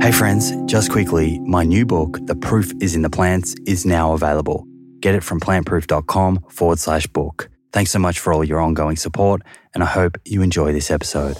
Hey, friends, just quickly, my new book, The Proof is in the Plants, is now available. Get it from plantproof.com forward slash book. Thanks so much for all your ongoing support, and I hope you enjoy this episode.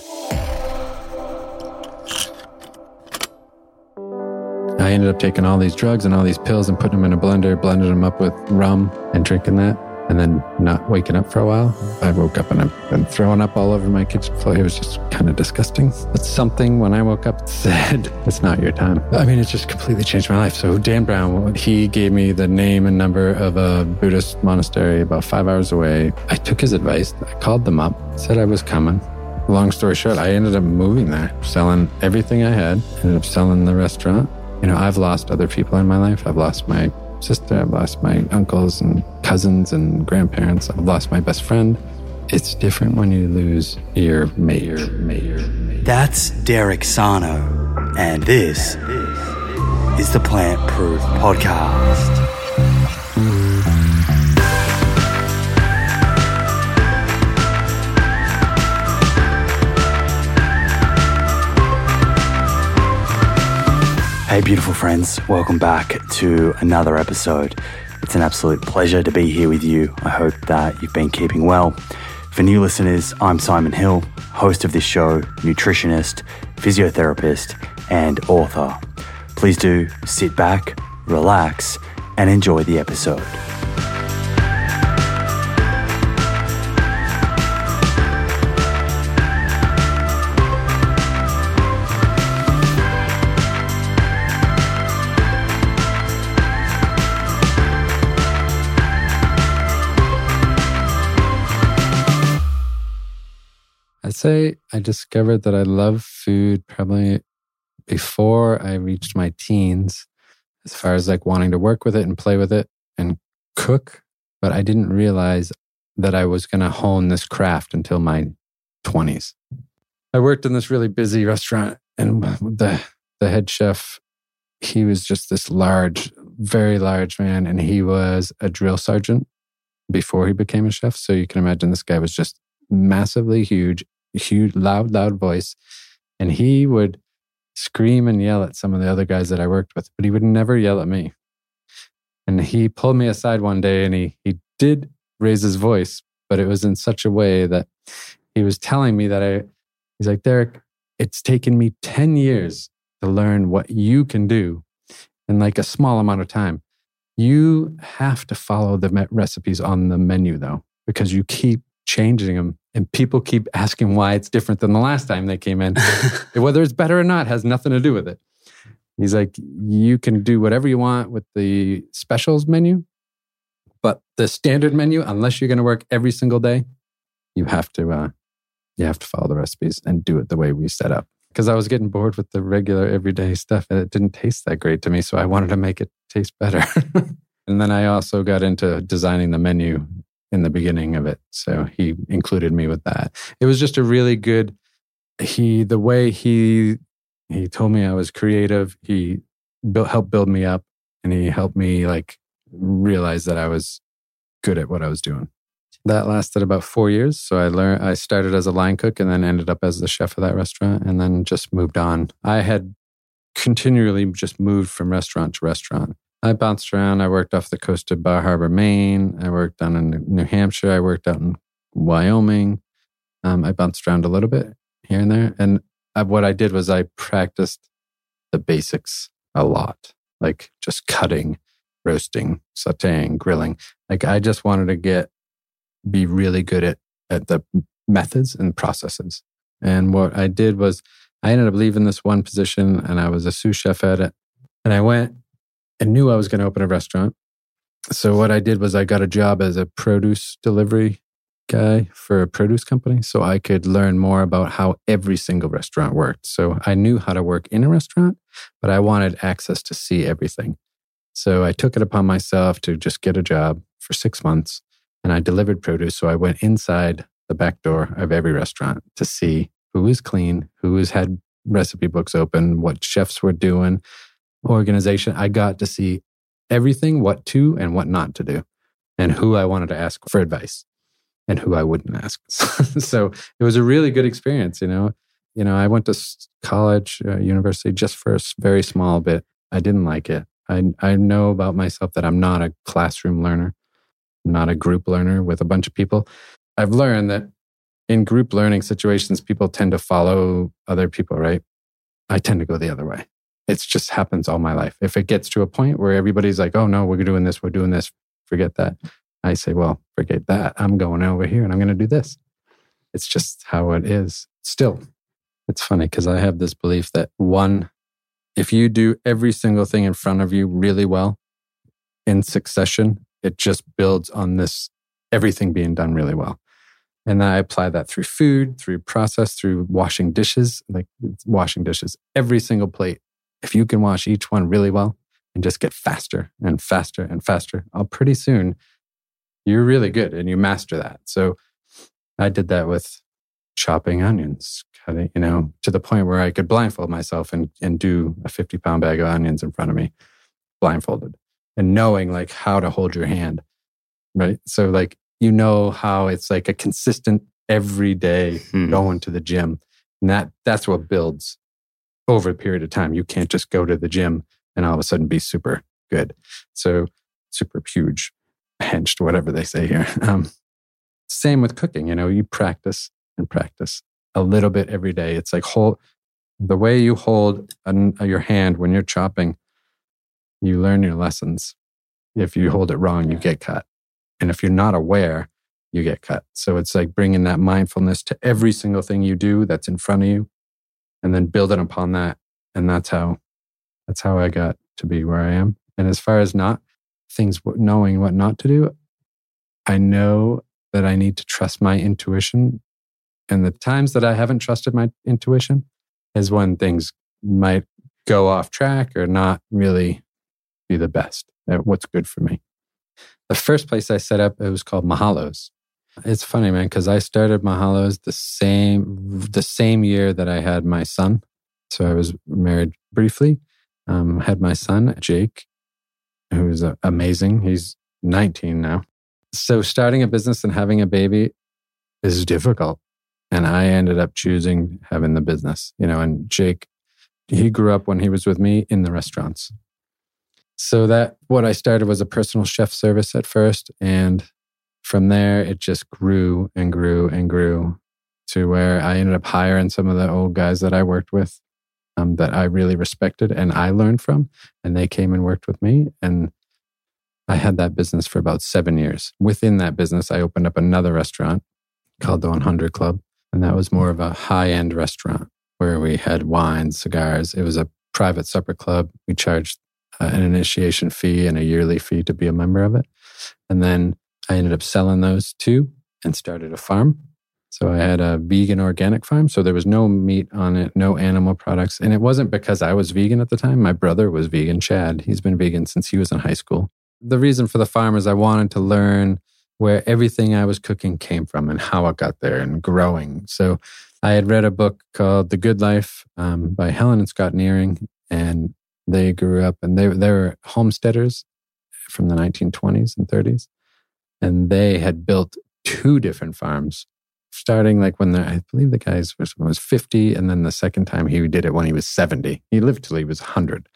I ended up taking all these drugs and all these pills and putting them in a blender, blending them up with rum and drinking that, and then not waking up for a while. I woke up and I've been throwing up all over my kitchen floor. It was just kind of disgusting. But something when I woke up said, It's not your time. I mean, it just completely changed my life. So, Dan Brown, he gave me the name and number of a Buddhist monastery about five hours away. I took his advice. I called them up, said I was coming. Long story short, I ended up moving there, selling everything I had, ended up selling the restaurant. You know, I've lost other people in my life. I've lost my sister, I've lost my uncles and cousins and grandparents, I've lost my best friend. It's different when you lose your mate, your mate, your mate. That's Derek Sarno, and this is the Plant Proof Podcast. Hey, beautiful friends, welcome back to another episode. It's an absolute pleasure to be here with you. I hope that you've been keeping well. For new listeners, I'm Simon Hill, host of this show, nutritionist, physiotherapist, and author. Please do sit back, relax, and enjoy the episode. Say I discovered that I love food probably before I reached my teens, as far as like wanting to work with it and play with it and cook. But I didn't realize that I was going to hone this craft until my 20s. I worked in this really busy restaurant, and the, the head chef, he was just this large, very large man, and he was a drill sergeant before he became a chef. So you can imagine this guy was just massively huge, huge, loud, loud voice. And he would scream and yell at some of the other guys that I worked with, but he would never yell at me. And he pulled me aside one day and he, he did raise his voice, but it was in such a way that he was telling me that I, he's like, Derek, it's taken me 10 years to learn what you can do in like a small amount of time. You have to follow the recipes on the menu though, because you keep changing them and people keep asking why it's different than the last time they came in. Whether it's better or not has nothing to do with it. He's like, you can do whatever you want with the specials menu, but the standard menu, unless you're going to work every single day, you have to uh, you have to follow the recipes and do it the way we set up. Because I was getting bored with the regular everyday stuff, and it didn't taste that great to me, so I wanted to make it taste better. and then I also got into designing the menu in the beginning of it. So he included me with that. It was just a really good he the way he he told me I was creative, he built helped build me up and he helped me like realize that I was good at what I was doing. That lasted about 4 years, so I learned I started as a line cook and then ended up as the chef of that restaurant and then just moved on. I had continually just moved from restaurant to restaurant. I bounced around. I worked off the coast of Bar Harbor, Maine. I worked down in New Hampshire. I worked out in Wyoming. Um, I bounced around a little bit here and there. And I, what I did was I practiced the basics a lot, like just cutting, roasting, sauteing, grilling. Like I just wanted to get, be really good at, at the methods and processes. And what I did was I ended up leaving this one position and I was a sous chef at it. And I went and knew I was going to open a restaurant. So what I did was I got a job as a produce delivery guy for a produce company so I could learn more about how every single restaurant worked. So I knew how to work in a restaurant, but I wanted access to see everything. So I took it upon myself to just get a job for 6 months and I delivered produce so I went inside the back door of every restaurant to see who was clean, who has had recipe books open, what chefs were doing, organization, I got to see everything, what to and what not to do, and who I wanted to ask for advice and who I wouldn't ask. so it was a really good experience, you know. You know, I went to college, uh, university just for a very small bit. I didn't like it. I, I know about myself that I'm not a classroom learner, I'm not a group learner with a bunch of people. I've learned that in group learning situations, people tend to follow other people, right? I tend to go the other way. It just happens all my life. If it gets to a point where everybody's like, oh no, we're doing this, we're doing this, forget that. I say, well, forget that. I'm going over here and I'm going to do this. It's just how it is. Still, it's funny because I have this belief that one, if you do every single thing in front of you really well in succession, it just builds on this everything being done really well. And I apply that through food, through process, through washing dishes, like washing dishes, every single plate. If you can wash each one really well and just get faster and faster and faster, I'll pretty soon you're really good and you master that. So I did that with chopping onions, cutting, you know, to the point where I could blindfold myself and, and do a 50 pound bag of onions in front of me, blindfolded and knowing like how to hold your hand. Right. So, like, you know how it's like a consistent every day hmm. going to the gym. And that that's what builds over a period of time. You can't just go to the gym and all of a sudden be super good. So super huge, henched, whatever they say here. Um, same with cooking. You know, you practice and practice a little bit every day. It's like hold the way you hold an, your hand when you're chopping. You learn your lessons. If you hold it wrong, you get cut. And if you're not aware, you get cut. So it's like bringing that mindfulness to every single thing you do that's in front of you and then building upon that. And that's how, that's how I got to be where I am. And as far as not things, knowing what not to do, I know that I need to trust my intuition. And the times that I haven't trusted my intuition is when things might go off track or not really be the best at what's good for me. The first place I set up, it was called Mahalos. It's funny, man, because I started Mahalos the same the same year that I had my son. So I was married briefly, um, had my son Jake, who's uh, amazing. He's 19 now. So starting a business and having a baby is difficult, and I ended up choosing having the business. You know, and Jake, he grew up when he was with me in the restaurants. So that what I started was a personal chef service at first. And from there, it just grew and grew and grew to where I ended up hiring some of the old guys that I worked with um, that I really respected and I learned from. And they came and worked with me. And I had that business for about seven years. Within that business, I opened up another restaurant called the 100 Club. And that was more of a high end restaurant where we had wine, cigars. It was a private supper club. We charged uh, an initiation fee and a yearly fee to be a member of it. And then I ended up selling those two and started a farm. So I had a vegan organic farm. So there was no meat on it, no animal products. And it wasn't because I was vegan at the time. My brother was vegan, Chad. He's been vegan since he was in high school. The reason for the farm is I wanted to learn where everything I was cooking came from and how it got there and growing. So I had read a book called The Good Life um, by Helen and Scott Nearing. And they grew up and they, they were homesteaders from the 1920s and 30s. And they had built two different farms, starting like when the, I believe the guy was, was 50. And then the second time he did it when he was 70. He lived till he was 100,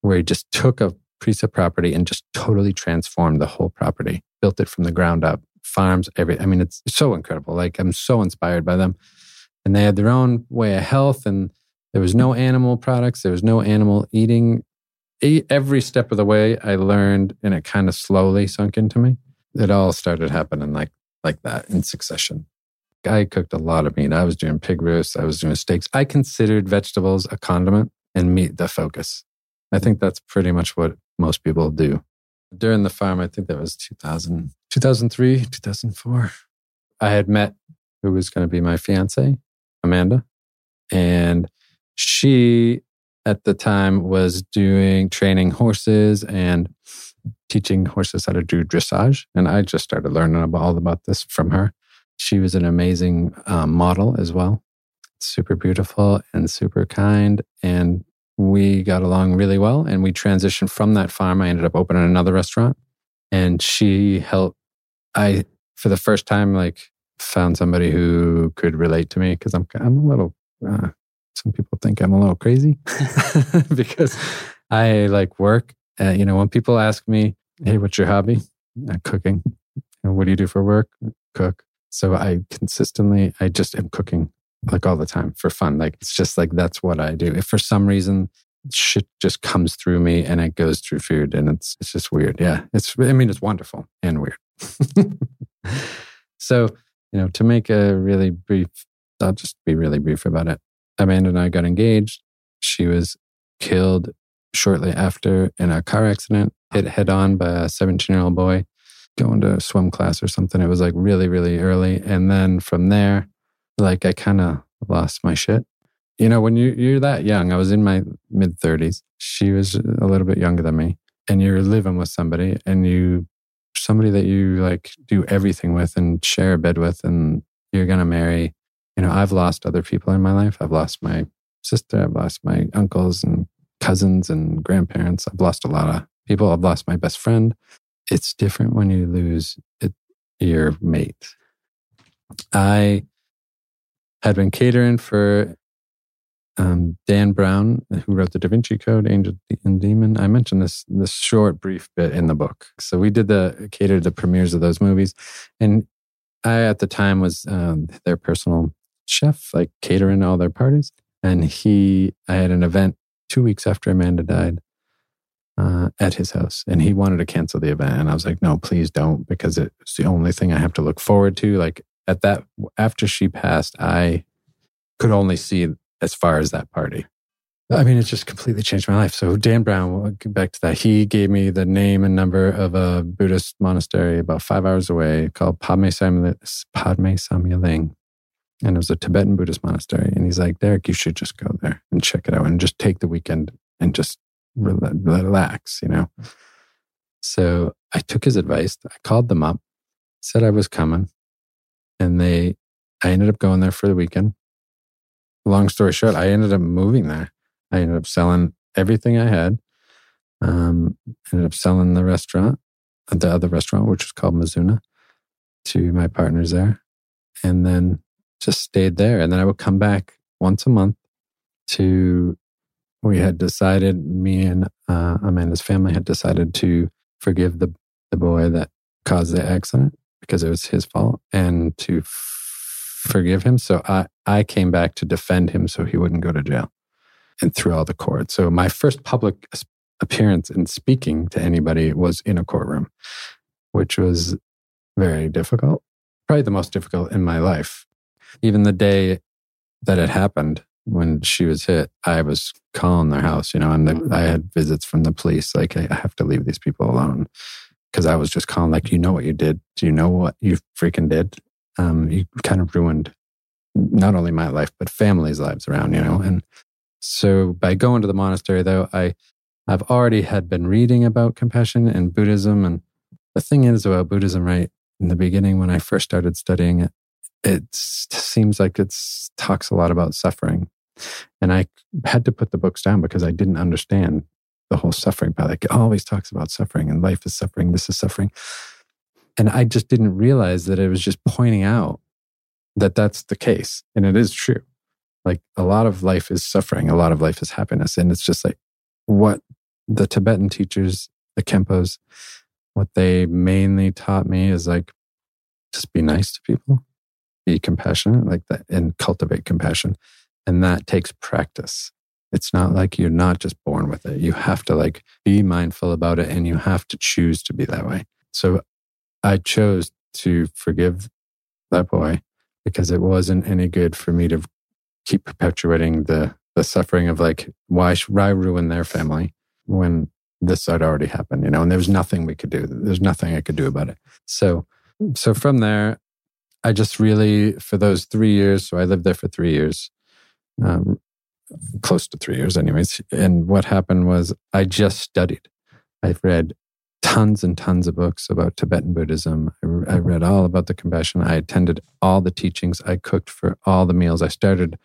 where he just took a piece of property and just totally transformed the whole property, built it from the ground up, farms, every, I mean, it's so incredible. Like I'm so inspired by them. And they had their own way of health and there was no animal products. There was no animal eating. Every step of the way, I learned, and it kind of slowly sunk into me. It all started happening like like that in succession. I cooked a lot of meat. I was doing pig roasts. I was doing steaks. I considered vegetables a condiment and meat the focus. I think that's pretty much what most people do. During the farm, I think that was 2000, 2003, 2004. I had met who was going to be my fiance, Amanda. And she at the time was doing training horses and teaching horses how to do dressage. And I just started learning about all about this from her. She was an amazing um, model as well, super beautiful and super kind. And we got along really well. And we transitioned from that farm. I ended up opening another restaurant. And she helped, I, for the first time, like found somebody who could relate to me because I'm, I'm a little uh, some people think I'm a little crazy because I like work. Uh, you know, when people ask me, "Hey, what's your hobby?" Uh, cooking. And what do you do for work? Cook. So I consistently, I just am cooking like all the time for fun. Like it's just like that's what I do. If for some reason shit just comes through me and it goes through food and it's it's just weird. Yeah. It's I mean it's wonderful and weird. so, you know, to make a really brief I'll just be really brief about it. Amanda and I got engaged. She was killed shortly after in a car accident, hit head on by a 17 year old boy going to swim class or something. It was like really, really early. And then from there, like I kind of lost my shit. You know, when you, you're that young, I was in my mid 30s. She was a little bit younger than me. And you're living with somebody and you, somebody that you like do everything with and share a bed with, and you're going to marry. You know, I've lost other people in my life. I've lost my sister. I've lost my uncles and cousins and grandparents. I've lost a lot of people. I've lost my best friend. It's different when you lose it, your mate. I had been catering for um, Dan Brown, who wrote the Da Vinci Code, Angel and Demon. I mentioned this this short, brief bit in the book. So we did the catered the premieres of those movies, and I at the time was um, their personal chef, like catering all their parties. And he, I had an event two weeks after Amanda died uh, at his house, and he wanted to cancel the event, and I was like, no, please don't, because it's the only thing I have to look forward to. Like at that, after she passed, I could only see as far as that party. I mean, it just completely changed my life. So Dan Brown, back to that. He gave me the name and number of a Buddhist monastery about five hours away called Padma Samye Ling. And it was a Tibetan Buddhist monastery. And he's like, Derek, you should just go there and check it out and just take the weekend and just relax, you know? So I took his advice. I called them up, said I was coming. And they, I ended up going there for the weekend long story short, I ended up moving there. I ended up selling everything I had. Um, ended up selling the restaurant, the other restaurant, which was called Mizuna, to my partners there, and then just stayed there. And then I would come back once a month to. We had decided, me and uh, Amanda's family had decided to forgive the the boy that caused the accident because it was his fault, and to forgive him. So I, I came back to defend him so he wouldn't go to jail and through all the court. So my first public appearance in speaking to anybody was in a courtroom, which was very difficult, probably the most difficult in my life. Even the day that it happened, when she was hit, I was calling their house, you know, and the, I had visits from the police, like, I have to leave these people alone. Cause I was just calling, like, you know what you did? Do you know what you freaking did? um, you kind of ruined not only my life but families' lives around, you know. And so by going to the monastery, though, I I've already had been reading about compassion and Buddhism. And the thing is about Buddhism, right? In the beginning, when I first started studying it, it seems like it talks a lot about suffering. And I had to put the books down because I didn't understand the whole suffering part. Like it always talks about suffering and life is suffering, this is suffering. And I just didn't realize that it was just pointing out that that's the case. And it is true. Like a lot of life is suffering, a lot of life is happiness. And it's just like what the Tibetan teachers, the Khenpos, what they mainly taught me is like just be nice to people, be compassionate, like that, and cultivate compassion. And that takes practice. It's not like you're not just born with it. You have to like be mindful about it and you have to choose to be that way. So I chose to forgive that boy because it wasn't any good for me to keep perpetuating the the suffering of like why should I ruin their family when this had already happened, you know, and there was nothing we could do. There's nothing I could do about it. So, so from there, I just really for those three years. So I lived there for three years, um, close to three years, anyways. And what happened was I just studied. I've read tons and tons of books about Tibetan Buddhism. I, I, read all about the compassion. I attended all the teachings. I cooked for all the meals. I started,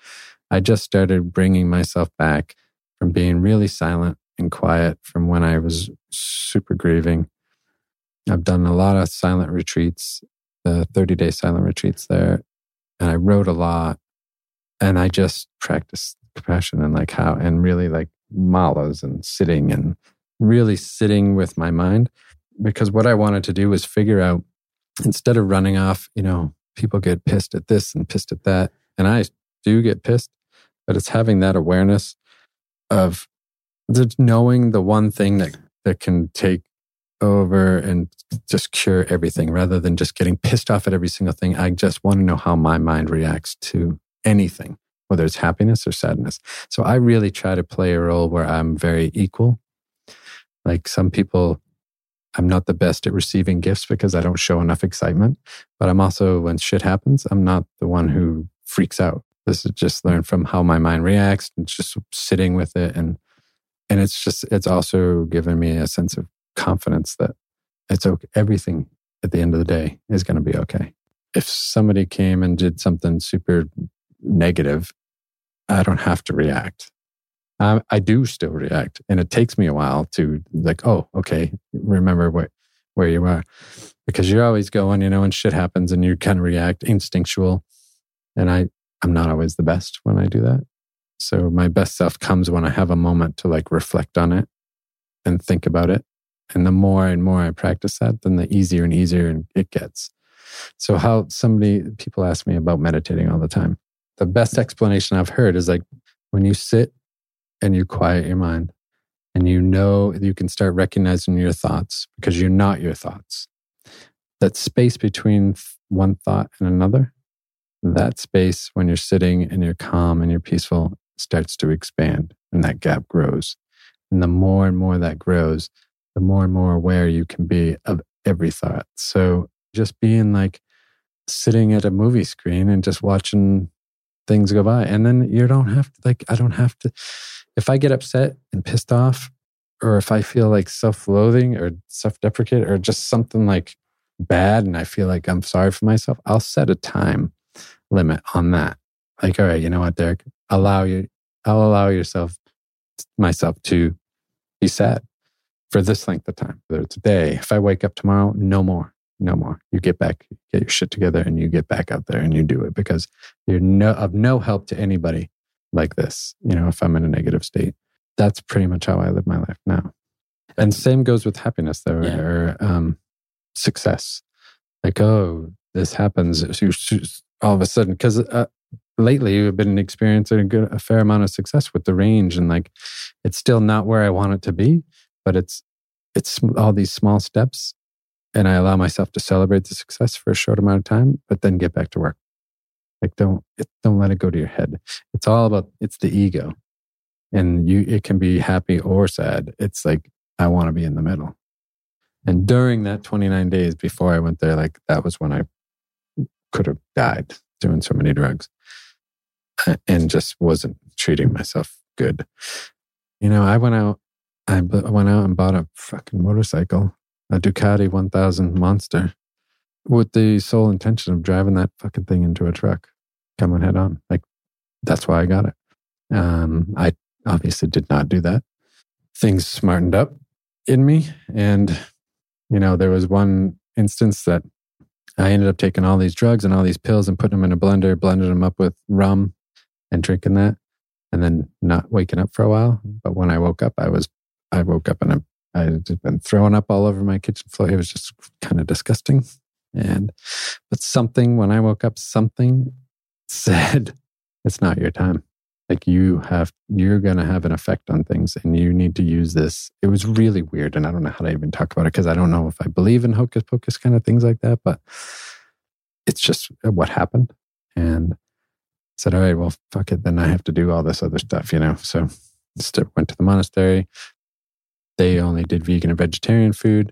I just started bringing myself back from being really silent and quiet from when I was super grieving. I've done a lot of silent retreats, the 30 day silent retreats there. And I wrote a lot And I just practiced compassion and like how, and really like malas and sitting and really sitting with my mind. Because what I wanted to do was figure out instead of running off, you know, people get pissed at this and pissed at that. And I do get pissed, but it's having that awareness of knowing the one thing that, that can take over and just cure everything rather than just getting pissed off at every single thing. I just want to know how my mind reacts to anything, whether it's happiness or sadness. So I really try to play a role where I'm very equal. Like some people, I'm not the best at receiving gifts because I don't show enough excitement, but I'm also, when shit happens, I'm not the one who freaks out. This is just learn from how my mind reacts and just sitting with it. And, and it's just, it's also given me a sense of confidence that it's okay. Everything at the end of the day is going to be okay. If somebody came and did something super negative, I don't have to react. Um, I do still react, and it takes me a while to like, oh, okay, remember what where you are, because you're always going, you know, and shit happens, and you kind of react instinctual. And I, I'm not always the best when I do that. So my best self comes when I have a moment to like reflect on it and think about it and the more and more I practice that, then the easier and easier it gets. So, how somebody, people ask me about meditating all the time. The best explanation I've heard is like when you sit and you quiet your mind and you know you can start recognizing your thoughts because you're not your thoughts. That space between one thought and another, that space when you're sitting and you're calm and you're peaceful starts to expand and that gap grows. And the more and more that grows, the more and more aware you can be of every thought. So just being like sitting at a movie screen and just watching things go by. And then you don't have to, like, I don't have to, if I get upset and pissed off, or if I feel like self loathing or self deprecate or just something like bad and I feel like I'm sorry for myself, I'll set a time limit on that. Like, all right, you know what, Derek? Allow you, I'll allow yourself, myself to be sad for this length of time, whether it's a day. If I wake up tomorrow, no more, no more. You get back, get your shit together and you get back out there and you do it because you're no, of no help to anybody like this. You know, if I'm in a negative state, that's pretty much how I live my life now. And same goes with happiness though, yeah. or um, success. Like, oh, this happens all of a sudden. Cause uh, lately you've been experiencing a good, a fair amount of success with the range and like, it's still not where I want it to be but it's it's all these small steps and i allow myself to celebrate the success for a short amount of time but then get back to work. Like don't it, don't let it go to your head. It's all about it's the ego. And you it can be happy or sad. It's like i want to be in the middle. And during that 29 days before i went there like that was when i could have died doing so many drugs and just wasn't treating myself good. You know i went out I went out and bought a fucking motorcycle, a Ducati 1000 Monster, with the sole intention of driving that fucking thing into a truck, coming head on. Like, that's why I got it. Um, I obviously did not do that. Things smartened up in me. And, you know, there was one instance that I ended up taking all these drugs and all these pills and putting them in a blender, blended them up with rum and drinking that, and then not waking up for a while. But when I woke up, I was I woke up and I, I had been throwing up all over my kitchen floor. It was just kind of disgusting. And, but something, when I woke up, something said, it's not your time. Like you have, you're going to have an effect on things and you need to use this. It was really weird. And I don't know how to even talk about it because I don't know if I believe in hocus pocus kind of things like that, but it's just what happened. And said, all right, well, fuck it. Then I have to do all this other stuff, you know? So went to the monastery, they only did vegan and vegetarian food.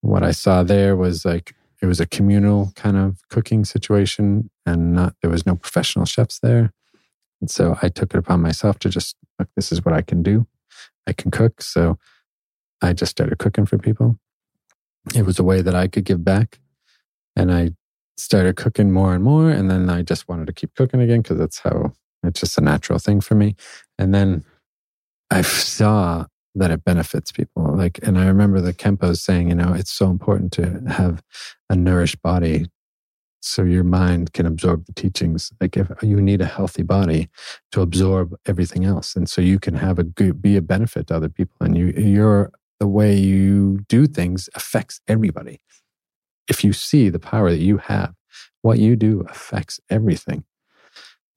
What I saw there was like it was a communal kind of cooking situation and not there was no professional chefs there. And so I took it upon myself to just look, this is what I can do. I can cook. So I just started cooking for people. It was a way that I could give back. And I started cooking more and more. And then I just wanted to keep cooking again because that's how it's just a natural thing for me. And then I saw that it benefits people. Like, and I remember the Khenpo saying, you know, it's so important to have a nourished body so your mind can absorb the teachings. Like if you need a healthy body to absorb everything else, and so you can have a good, be a benefit to other people, and you, your the way you do things affects everybody. If you see the power that you have, what you do affects everything.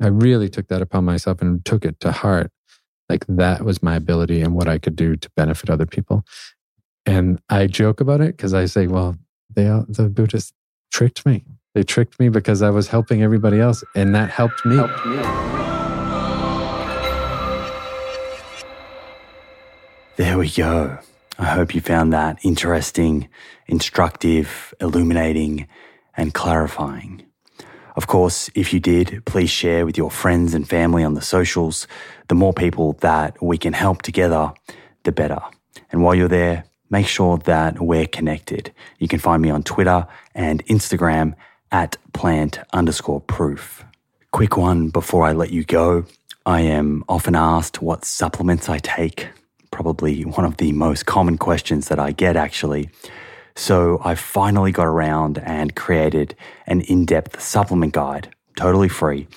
I really took that upon myself and took it to heart. Like that was my ability and what I could do to benefit other people. And I joke about it because I say, well, they the Buddhists tricked me. They tricked me because I was helping everybody else, and that helped me. Helped me. There we go. I hope you found that interesting, instructive, illuminating, and clarifying. Of course, if you did, please share with your friends and family on the socials. The more people that we can help together, the better. And while you're there, make sure that we're connected. You can find me on Twitter and Instagram at plant underscore proof. Quick one before I let you go. I am often asked what supplements I take. Probably one of the most common questions that I get, actually. So I finally got around and created an in depth supplement guide, totally free,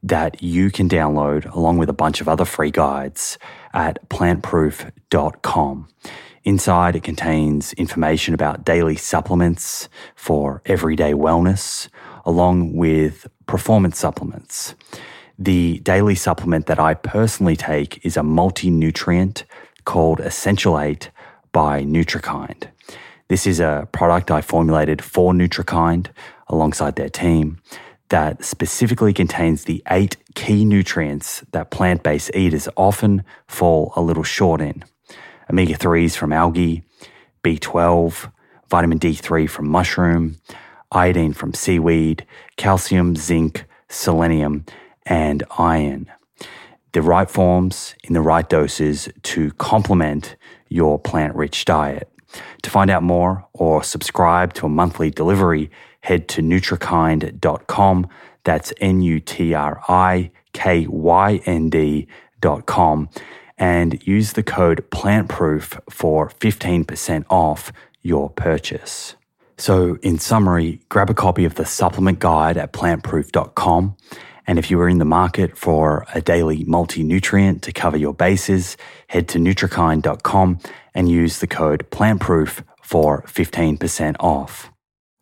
that you can download along with a bunch of other free guides at plantproof.com. Inside, it contains information about daily supplements for everyday wellness, along with performance supplements. The daily supplement that I personally take is a multi nutrient called Essential 8 by Nutrikynd. This is a product I formulated for Nutrikynd alongside their team that specifically contains the eight key nutrients that plant based eaters often fall a little short in omega 3s from algae, B12, vitamin D3 from mushroom, iodine from seaweed, calcium, zinc, selenium, and iron. The right forms in the right doses to complement your plant rich diet. To find out more or subscribe to a monthly delivery, head to nutrikynd.com. That's N U T R I K Y N D.com and use the code PLANTPROOF for 15% off your purchase. So, in summary, grab a copy of the supplement guide at plantproof.com. And if you are in the market for a daily multi nutrient to cover your bases, head to nutrikynd.com and use the code PLANTPROOF for 15% off.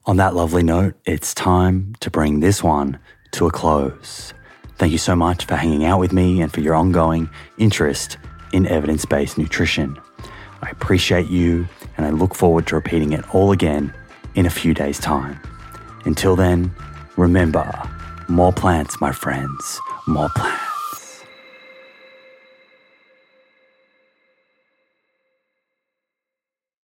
On that lovely note, it's time to bring this one to a close. Thank you so much for hanging out with me and for your ongoing interest in evidence based nutrition. I appreciate you and I look forward to repeating it all again in a few days' time. Until then, remember more plants, my friends, more plants.